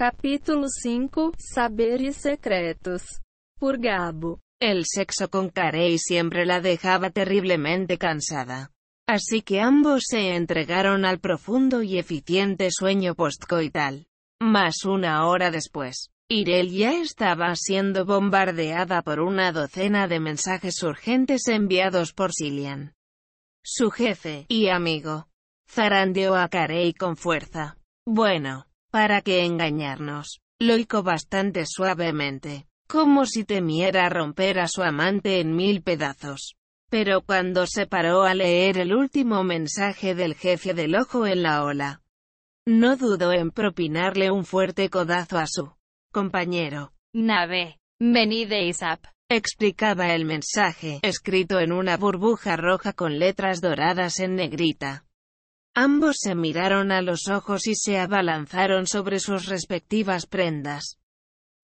Capítulo 5 Saberes Secretos. Por Gabo. El sexo con Carey siempre la dejaba terriblemente cansada. Así que ambos se entregaron al profundo y eficiente sueño postcoital. Más una hora después, Irel ya estaba siendo bombardeada por una docena de mensajes urgentes enviados por Cillian. Su jefe y amigo. Zarandeó a Carey con fuerza. Bueno, ¿para qué engañarnos? Lo hizo bastante suavemente, como si temiera romper a su amante en mil pedazos. Pero cuando se paró a leer el último mensaje del jefe del ojo en la ola, no dudó en propinarle un fuerte codazo a su compañero. Nave. Venid Isap. Explicaba el mensaje, escrito en una burbuja roja con letras doradas en negrita. Ambos se miraron a los ojos y se abalanzaron sobre sus respectivas prendas.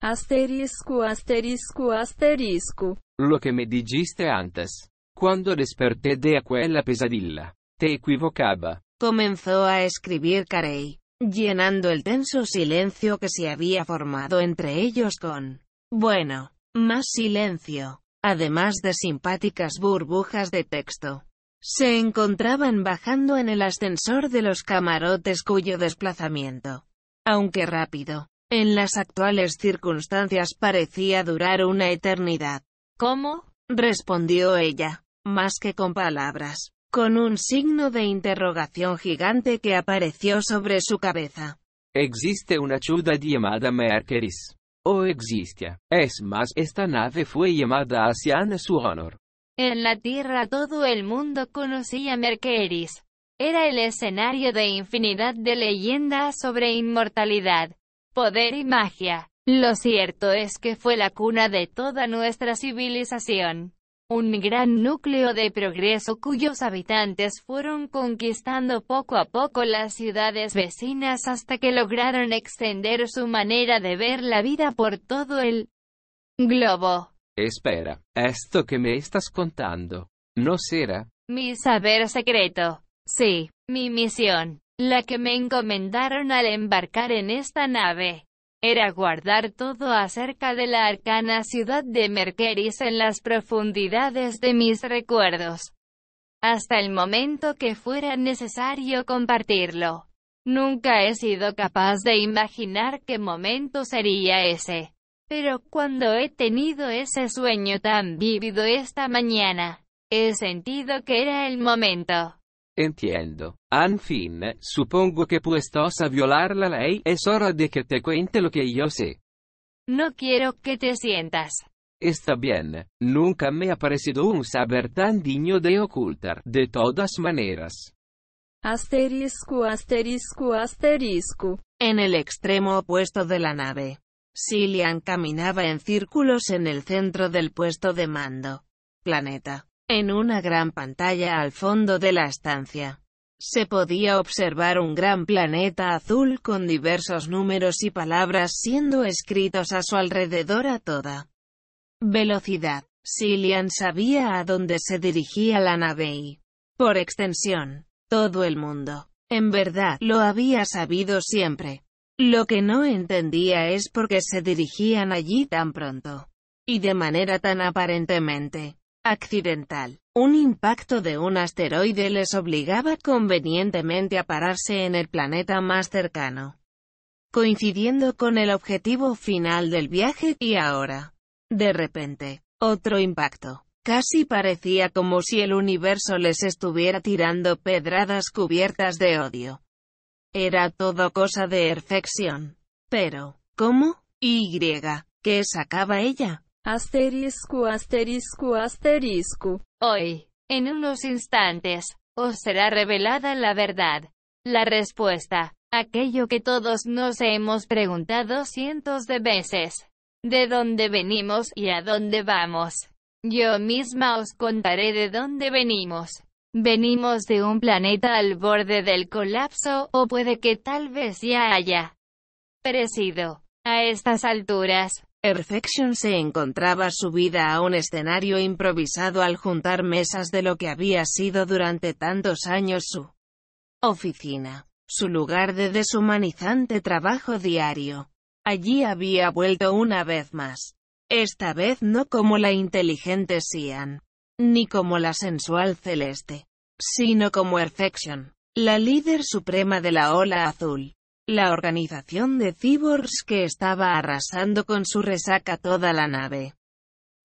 Asterisco, asterisco, asterisco. Lo que me dijiste antes. Cuando desperté de aquella pesadilla. Te equivocaba. Comenzó a escribir Carey, llenando el tenso silencio que se había formado entre ellos con... Bueno, más silencio, además de simpáticas burbujas de texto. Se encontraban bajando en el ascensor de los camarotes cuyo desplazamiento, aunque rápido, en las actuales circunstancias parecía durar una eternidad. ¿Cómo? respondió ella, más que con palabras, con un signo de interrogación gigante que apareció sobre su cabeza. Existe una ciudad llamada Merceris. O existia. Es más, esta nave fue llamada hacia en su honor. En la Tierra todo el mundo conocía Merceris. Era el escenario de infinidad de leyendas sobre inmortalidad, poder y magia. Lo cierto es que fue la cuna de toda nuestra civilización. Un gran núcleo de progreso cuyos habitantes fueron conquistando poco a poco las ciudades vecinas hasta que lograron extender su manera de ver la vida por todo el globo. Espera, esto que me estás contando, ¿no será? Mi saber secreto. Sí, mi misión, la que me encomendaron al embarcar en esta nave, era guardar todo acerca de la arcana ciudad de Merceris en las profundidades de mis recuerdos. Hasta el momento que fuera necesario compartirlo. Nunca he sido capaz de imaginar qué momento sería ese. Pero cuando he tenido ese sueño tan vívido esta mañana, he sentido que era el momento. Entiendo. En fin, supongo que puestos a violar la ley, es hora de que te cuente lo que yo sé. No quiero que te sientas. Está bien, nunca me ha parecido un saber tan digno de ocultar, de todas maneras. Asterisco, asterisco, asterisco. En el extremo opuesto de la nave, Cillian caminaba en círculos en el centro del puesto de mando. Planeta. En una gran pantalla al fondo de la estancia, se podía observar un gran planeta azul con diversos números y palabras siendo escritos a su alrededor a toda velocidad. Cillian sabía a dónde se dirigía la nave y, por extensión, todo el mundo. En verdad, lo había sabido siempre. Lo que no entendía es por qué se dirigían allí tan pronto. Y de manera tan aparentemente accidental. Un impacto de un asteroide les obligaba convenientemente a pararse en el planeta más cercano. Coincidiendo con el objetivo final del viaje, y ahora, de repente, otro impacto. Casi parecía como si el universo les estuviera tirando pedradas cubiertas de odio. Era todo cosa de perfección. Pero, ¿cómo? Y, ¿qué sacaba ella? Asterisco, asterisco, asterisco. Hoy, en unos instantes, os será revelada la verdad. La respuesta, aquello que todos nos hemos preguntado cientos de veces. ¿De dónde venimos y a dónde vamos? Yo misma os contaré de dónde venimos. Venimos de un planeta al borde del colapso, o puede que tal vez ya haya perecido. A estas alturas, Perfection se encontraba subida a un escenario improvisado al juntar mesas de lo que había sido durante tantos años su oficina, su lugar de deshumanizante trabajo diario. Allí había vuelto una vez más. Esta vez no como la inteligente Sian, ni como la sensual Celeste, sino como Perfection, la líder suprema de la ola azul. La organización de cyborgs que estaba arrasando con su resaca toda la nave.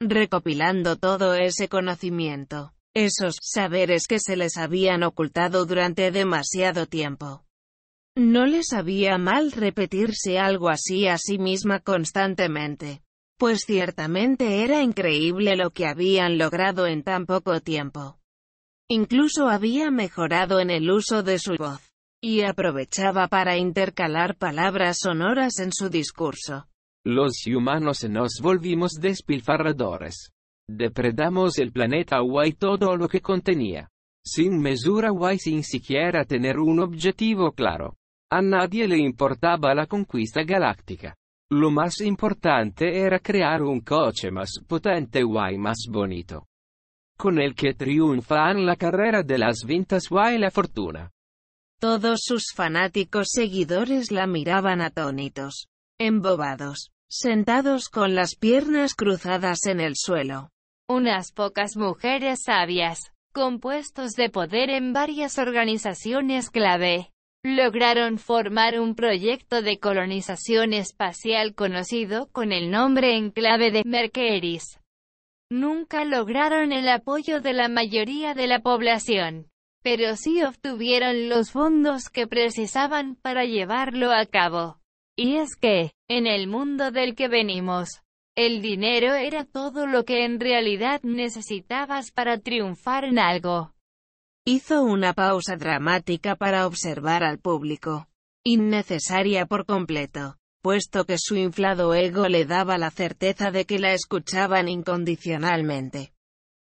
Recopilando todo ese conocimiento, esos saberes que se les habían ocultado durante demasiado tiempo. No les sabía mal repetirse algo así a sí misma constantemente, pues ciertamente era increíble lo que habían logrado en tan poco tiempo. Incluso había mejorado en el uso de su voz, y aprovechaba para intercalar palabras sonoras en su discurso. Los humanos nos volvimos despilfarradores. Depredamos el planeta y todo lo que contenía. Sin mesura y sin siquiera tener un objetivo claro. A nadie le importaba la conquista galáctica. Lo más importante era crear un coche más potente y más bonito. Con el que triunfan la carrera de las ventas y la fortuna. Todos sus fanáticos seguidores la miraban atónitos, embobados, sentados con las piernas cruzadas en el suelo. Unas pocas mujeres sabias, con puestos de poder en varias organizaciones clave, lograron formar un proyecto de colonización espacial conocido con el nombre en clave de Merkeris. Nunca lograron el apoyo de la mayoría de la población, pero sí obtuvieron los fondos que precisaban para llevarlo a cabo. Y es que, en el mundo del que venimos, el dinero era todo lo que en realidad necesitabas para triunfar en algo. Hizo una pausa dramática para observar al público. Innecesaria por completo, puesto que su inflado ego le daba la certeza de que la escuchaban incondicionalmente.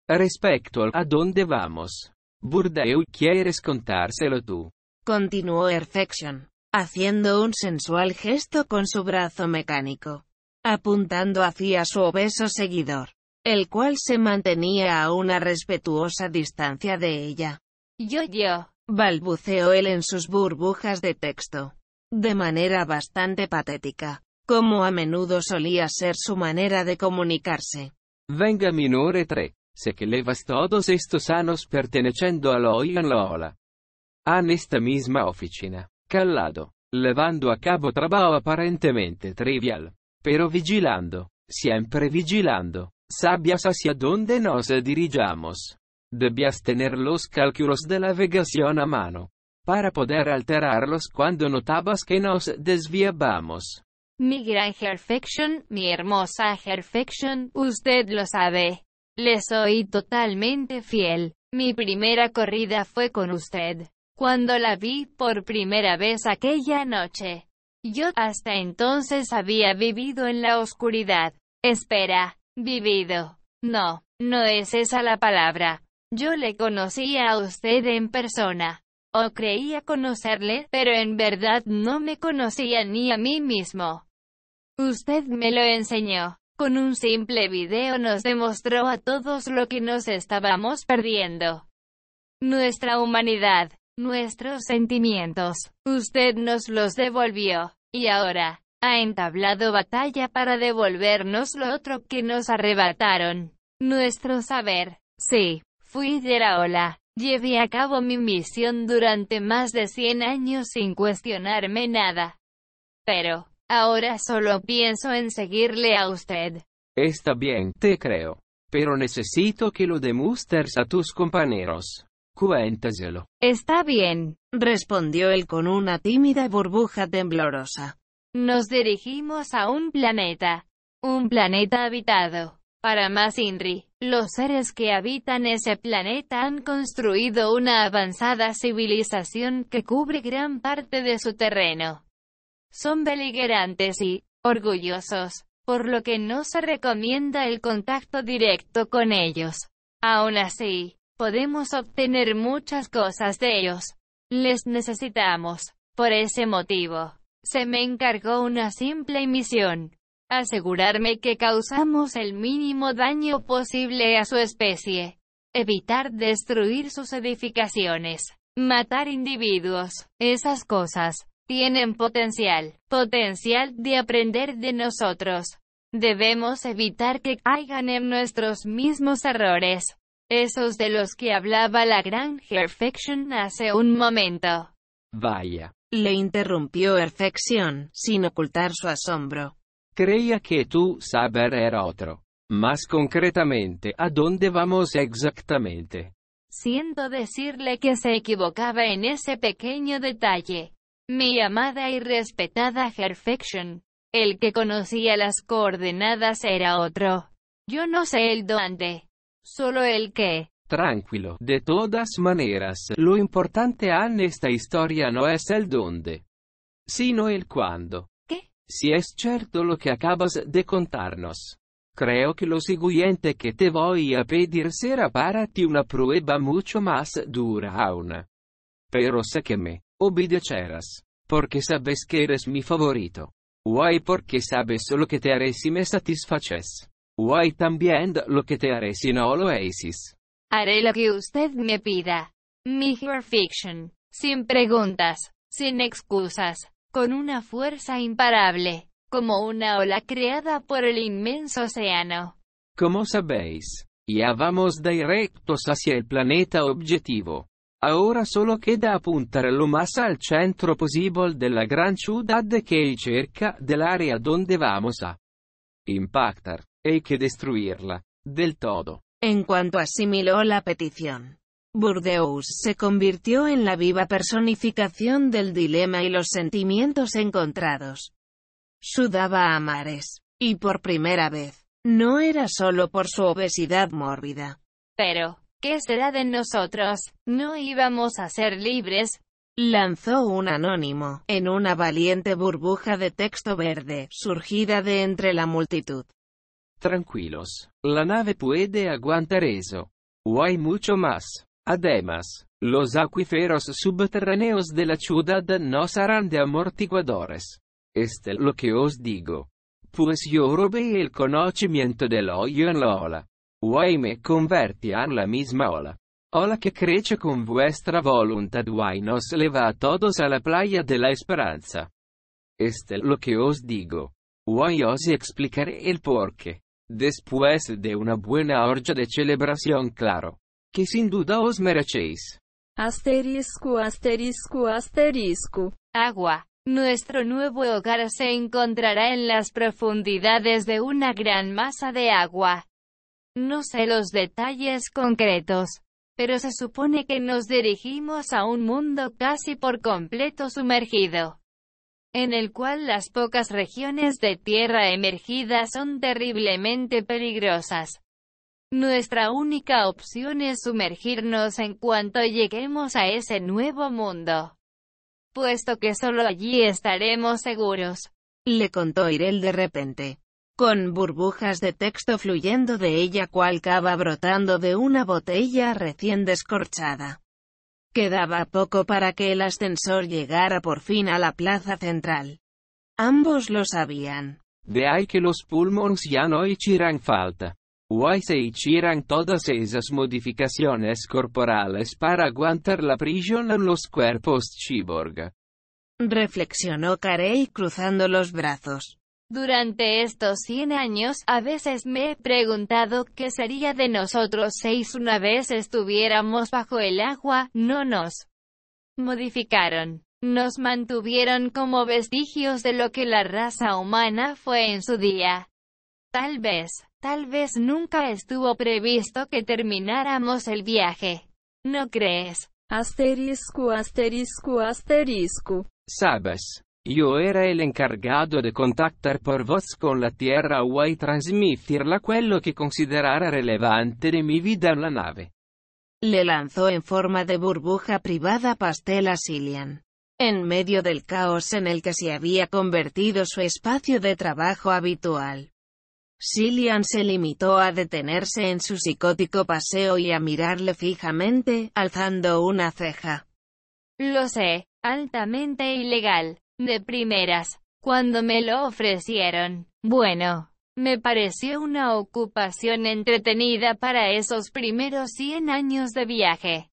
Respecto a dónde vamos, Burdeu, ¿quieres contárselo tú? Continuó Perfection, haciendo un sensual gesto con su brazo mecánico, apuntando hacia su obeso seguidor el cual se mantenía a una respetuosa distancia de ella. Yo, yo, balbuceó él en sus burbujas de texto. De manera bastante patética, como a menudo solía ser su manera de comunicarse. Venga minore 3, sé que levas todos estos años perteneciendo a lo en la ola. En esta misma oficina, callado, levando a cabo trabajo aparentemente trivial, pero vigilando, siempre vigilando, Sabias hacia dónde nos dirigamos. Debías tener los cálculos de navegación a mano, para poder alterarlos cuando notabas que nos desviábamos. Mi gran perfection, mi hermosa perfection, usted lo sabe. Le soy totalmente fiel. Mi primera corrida fue con usted. Cuando la vi por primera vez aquella noche. Yo hasta entonces había vivido en la oscuridad. Espera, Vivido. No, no es esa la palabra. Yo le conocía a usted en persona. O creía conocerle, pero en verdad no me conocía ni a mí mismo. Usted me lo enseñó. Con un simple video nos demostró a todos lo que nos estábamos perdiendo. Nuestra humanidad, nuestros sentimientos, usted nos los devolvió. Y ahora, ha entablado batalla para devolvernos lo otro que nos arrebataron. Nuestro saber. Sí, fui de la ola. Llevé a cabo mi misión durante más de 100 años sin cuestionarme nada. Pero, ahora solo pienso en seguirle a usted. Está bien, te creo. Pero necesito que lo demuestres a tus compañeros. Cuéntaselo. Está bien, respondió él con una tímida burbuja temblorosa. Nos dirigimos a un planeta. Un planeta habitado. Para más INRI, los seres que habitan ese planeta han construido una avanzada civilización que cubre gran parte de su terreno. Son beligerantes y orgullosos, por lo que no se recomienda el contacto directo con ellos. Aún así, podemos obtener muchas cosas de ellos. Les necesitamos. Por ese motivo, se me encargó una simple misión. Asegurarme que causamos el mínimo daño posible a su especie. Evitar destruir sus edificaciones. Matar individuos. Esas cosas. Tienen potencial, potencial de aprender de nosotros. Debemos evitar que caigan en nuestros mismos errores. Esos de los que hablaba la gran Perfection hace un momento. Vaya. Le interrumpió Perfección, sin ocultar su asombro. Creía que tu saber era otro. Más concretamente, ¿a dónde vamos exactamente? Siento decirle que se equivocaba en ese pequeño detalle. Mi amada y respetada Perfection. El que conocía las coordenadas era otro. Yo no sé el dónde. Solo el qué. Tranquilo. De todas maneras, lo importante en esta historia no es el dónde, sino el cuándo. ¿Qué? Si es cierto lo que acabas de contarnos. Creo que lo siguiente que te voy a pedir será para ti una prueba mucho más dura aún. Pero sé que me obedecerás, porque sabes que eres mi favorito. Guay porque sabes lo que te haré si me satisfaces. Guay también lo que te haré si no lo haces. Haré lo que usted me pida. Mi Fiction. Sin preguntas, sin excusas, con una fuerza imparable, como una ola creada por el inmenso océano. Como sabéis, ya vamos directos hacia el planeta objetivo. Ahora solo queda apuntar lo más al centro posible de la gran ciudad que hay cerca del área donde vamos a impactar. Hay que destruirla, del todo. En cuanto asimiló la petición, Burdeus se convirtió en la viva personificación del dilema y los sentimientos encontrados. Sudaba a mares, y por primera vez, no era solo por su obesidad mórbida. Pero, ¿qué será de nosotros? ¿No íbamos a ser libres? Lanzó un anónimo, en una valiente burbuja de texto verde, surgida de entre la multitud. Tranquilos, la nave puede aguantar eso. Hay mucho más. Además, los acuíferos subterráneos de la ciudad no serán de amortiguadores. Este lo que os digo. Pues yo robé el conocimiento del hoyo en la ola. Guay me convertí en la misma ola. Ola que crece con vuestra voluntad guay nos leva a todos a la playa de la esperanza. Este lo que os digo. Guay os explicaré el porqué. Después de una buena orgia de celebración claro. Que sin duda os merecéis. Asterisco, asterisco, asterisco. Agua. Nuestro nuevo hogar se encontrará en las profundidades de una gran masa de agua. No sé los detalles concretos, pero se supone que nos dirigimos a un mundo casi por completo sumergido, en el cual las pocas regiones de tierra emergida son terriblemente peligrosas. Nuestra única opción es sumergirnos en cuanto lleguemos a ese nuevo mundo puesto que solo allí estaremos seguros. Le contó Irel de repente, con burbujas de texto fluyendo de ella cual cava brotando de una botella recién descorchada. Quedaba poco para que el ascensor llegara por fin a la plaza central. Ambos lo sabían. De ahí que los pulmones ya no hicieran falta. Why se hicieran todas esas modificaciones corporales para aguantar la prisión en los cuerpos cyborg. Reflexionó Carey cruzando los brazos. Durante estos cien años, a veces me he preguntado qué sería de nosotros seis una vez estuviéramos bajo el agua, no nos modificaron. Nos mantuvieron como vestigios de lo que la raza humana fue en su día. Tal vez, tal vez nunca estuvo previsto que termináramos el viaje. ¿No crees? Asterisco, asterisco, asterisco. Sabes, yo era el encargado de contactar por voz con la Tierra y transmitirla quello que considerara relevante de mi vida en la nave. Le lanzó en forma de burbuja privada pastel a Cillian. En medio del caos en el que se había convertido su espacio de trabajo habitual. Cillian se limitó a detenerse en su psicótico paseo y a mirarle fijamente, alzando una ceja. Lo sé, altamente ilegal, de primeras, cuando me lo ofrecieron. Bueno, me pareció una ocupación entretenida para esos primeros 100 años de viaje.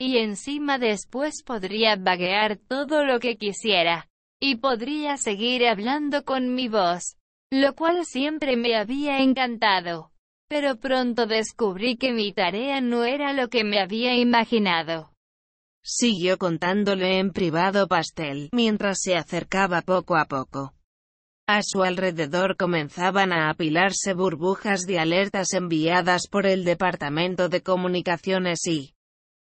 Y encima después podría vaguear todo lo que quisiera. Y podría seguir hablando con mi voz. Lo cual siempre me había encantado. Pero pronto descubrí que mi tarea no era lo que me había imaginado. Siguió contándole en privado Pastel, mientras se acercaba poco a poco. A su alrededor comenzaban a apilarse burbujas de alertas enviadas por el Departamento de Comunicaciones y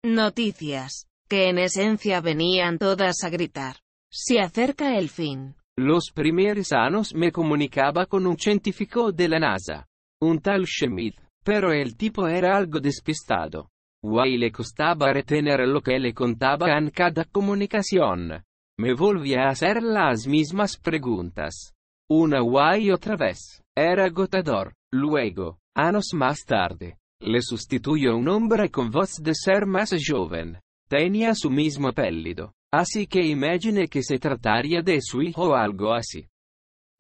noticias, que en esencia venían todas a gritar. Se acerca el fin. Los primeros años me comunicaba con un científico de la NASA, un tal Schmidt, pero el tipo era algo despistado. Guay le costaba retener lo que le contaba en cada comunicación. Me volvía a hacer las mismas preguntas. Una guay otra vez. Era agotador. Luego, años más tarde, le sustituyó un hombre con voz de ser más joven. Tenía su mismo apellido. Así que imagine que se trataría de su hijo o algo así.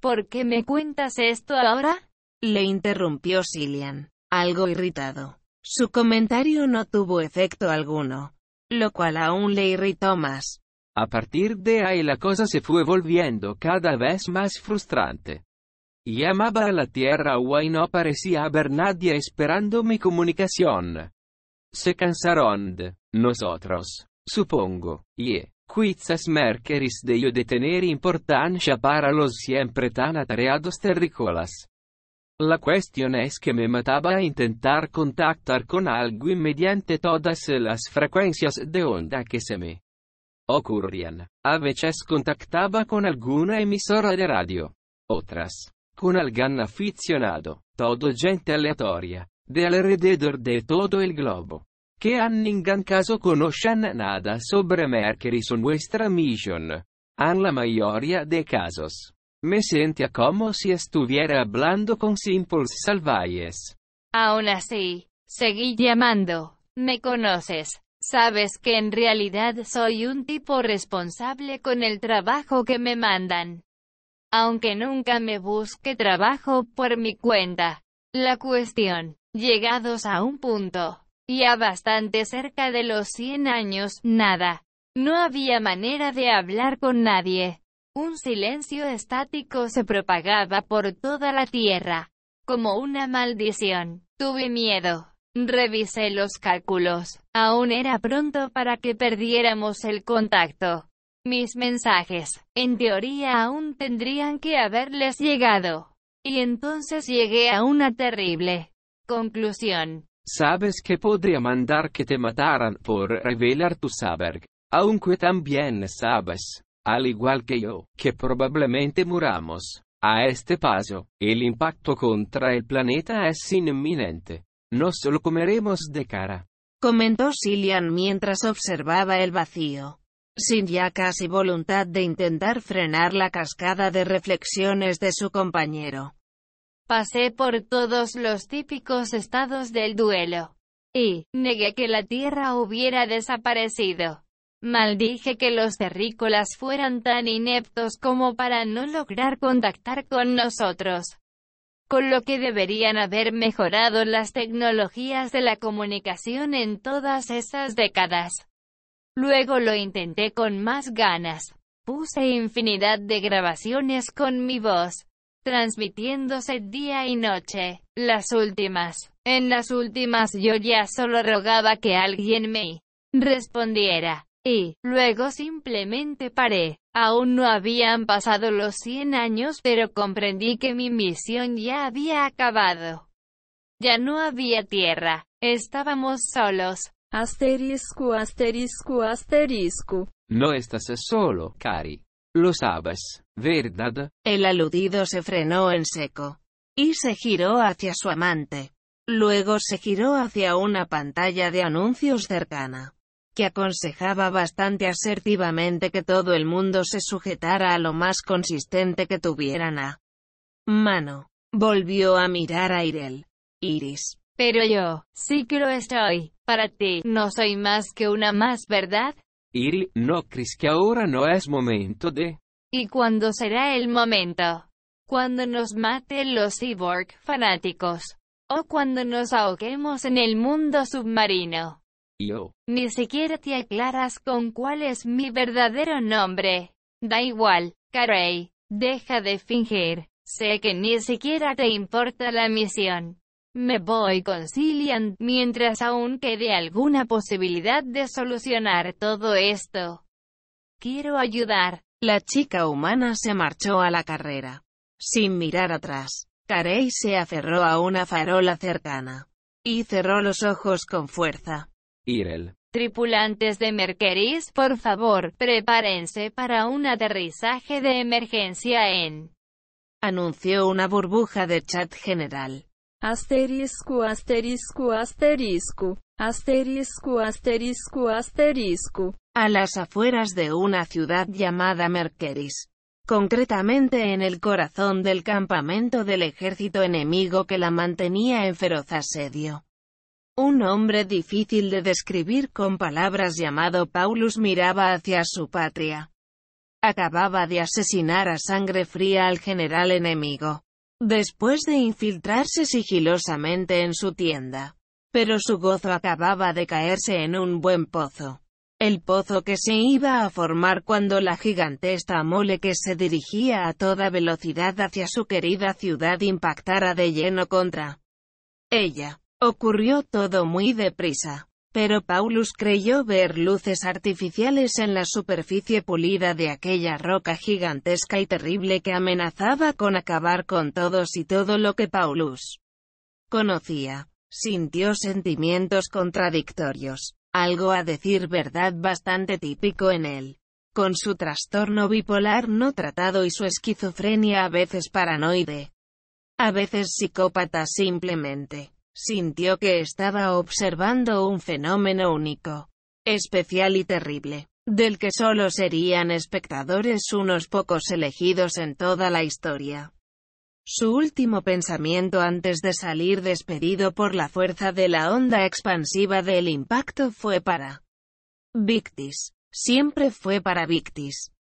¿Por qué me cuentas esto ahora? Le interrumpió Cillian, algo irritado. Su comentario no tuvo efecto alguno, lo cual aún le irritó más. A partir de ahí la cosa se fue volviendo cada vez más frustrante. Llamaba a la Tierra y no parecía haber nadie esperando mi comunicación. Se cansaron de nosotros, supongo, y quizás merkeris de yo de tener importancia para los siempre tan atareados terrícolas. La cuestión es que me mataba a intentar contactar con alguien mediante todas las frecuencias de onda que se me ocurrían. A veces contactaba con alguna emisora de radio. Otras, con algún aficionado, todo gente aleatoria, de alrededor de todo el globo, que en ningún caso conocen nada sobre Mercury o nuestra misión. En la mayoría de casos, me sentía como si estuviera hablando con simples salvajes. Aún así, seguí llamando. Me conoces. Sabes que en realidad soy un tipo responsable con el trabajo que me mandan. Aunque nunca me busque trabajo por mi cuenta. La cuestión, llegados a un punto, ya bastante cerca de los 100 años, nada. No había manera de hablar con nadie. Un silencio estático se propagaba por toda la tierra, como una maldición. Tuve miedo. Revisé los cálculos. Aún era pronto para que perdiéramos el contacto. Mis mensajes, en teoría aún tendrían que haberles llegado. Y entonces llegué a una terrible conclusión. Sabes que podría mandar que te mataran por revelar tu saber, aunque también sabes al igual que yo, que probablemente muramos. A este paso, el impacto contra el planeta es inminente. Nos lo comeremos de cara. Comentó Cillian mientras observaba el vacío. Sin ya casi voluntad de intentar frenar la cascada de reflexiones de su compañero. Pasé por todos los típicos estados del duelo. Y, negué que la Tierra hubiera desaparecido. Maldije que los terrícolas fueran tan ineptos como para no lograr contactar con nosotros. Con lo que deberían haber mejorado las tecnologías de la comunicación en todas esas décadas. Luego lo intenté con más ganas. Puse infinidad de grabaciones con mi voz, transmitiéndose día y noche. Las últimas. En las últimas yo ya solo rogaba que alguien me respondiera. Y, luego simplemente paré. Aún no habían pasado los 100 años, pero comprendí que mi misión ya había acabado. Ya no había tierra. Estábamos solos. Asterisco, asterisco, asterisco. No estás solo, Cari. Lo sabes, ¿verdad? El aludido se frenó en seco. Y se giró hacia su amante. Luego se giró hacia una pantalla de anuncios cercana que aconsejaba bastante asertivamente que todo el mundo se sujetara a lo más consistente que tuvieran a mano. Volvió a mirar a Irel. Iris. Pero yo, sí que lo estoy. Para ti, no soy más que una más, ¿verdad? Iris, ¿no crees que ahora no es momento de... ¿Y cuándo será el momento? Cuando nos maten los cyborg fanáticos. O cuando nos ahoguemos en el mundo submarino. Yo. Ni siquiera te aclaras con cuál es mi verdadero nombre. Da igual, Carey. Deja de fingir. Sé que ni siquiera te importa la misión. Me voy con Cillian mientras aún quede alguna posibilidad de solucionar todo esto. Quiero ayudar. La chica humana se marchó a la carrera. Sin mirar atrás, Carey se aferró a una farola cercana. Y cerró los ojos con fuerza. Irel. Tripulantes de Merkeris, por favor, prepárense para un aterrizaje de emergencia en... Anunció una burbuja de chat general. Asterisco, asterisco, asterisco. Asterisco, asterisco, asterisco. A las afueras de una ciudad llamada Merkeris. Concretamente en el corazón del campamento del ejército enemigo que la mantenía en feroz asedio. Un hombre difícil de describir con palabras llamado Paulus miraba hacia su patria. Acababa de asesinar a sangre fría al general enemigo. Después de infiltrarse sigilosamente en su tienda. Pero su gozo acababa de caerse en un buen pozo. El pozo que se iba a formar cuando la gigantesca mole que se dirigía a toda velocidad hacia su querida ciudad impactara de lleno contra ella. Ocurrió todo muy deprisa. Pero Paulus creyó ver luces artificiales en la superficie pulida de aquella roca gigantesca y terrible que amenazaba con acabar con todos y todo lo que Paulus conocía. Sintió sentimientos contradictorios, algo a decir verdad bastante típico en él. Con su trastorno bipolar no tratado y su esquizofrenia a veces paranoide. A veces psicópata simplemente. Sintió que estaba observando un fenómeno único, especial y terrible, del que solo serían espectadores unos pocos elegidos en toda la historia. Su último pensamiento antes de salir despedido por la fuerza de la onda expansiva del impacto fue para Victis. Siempre fue para Victis.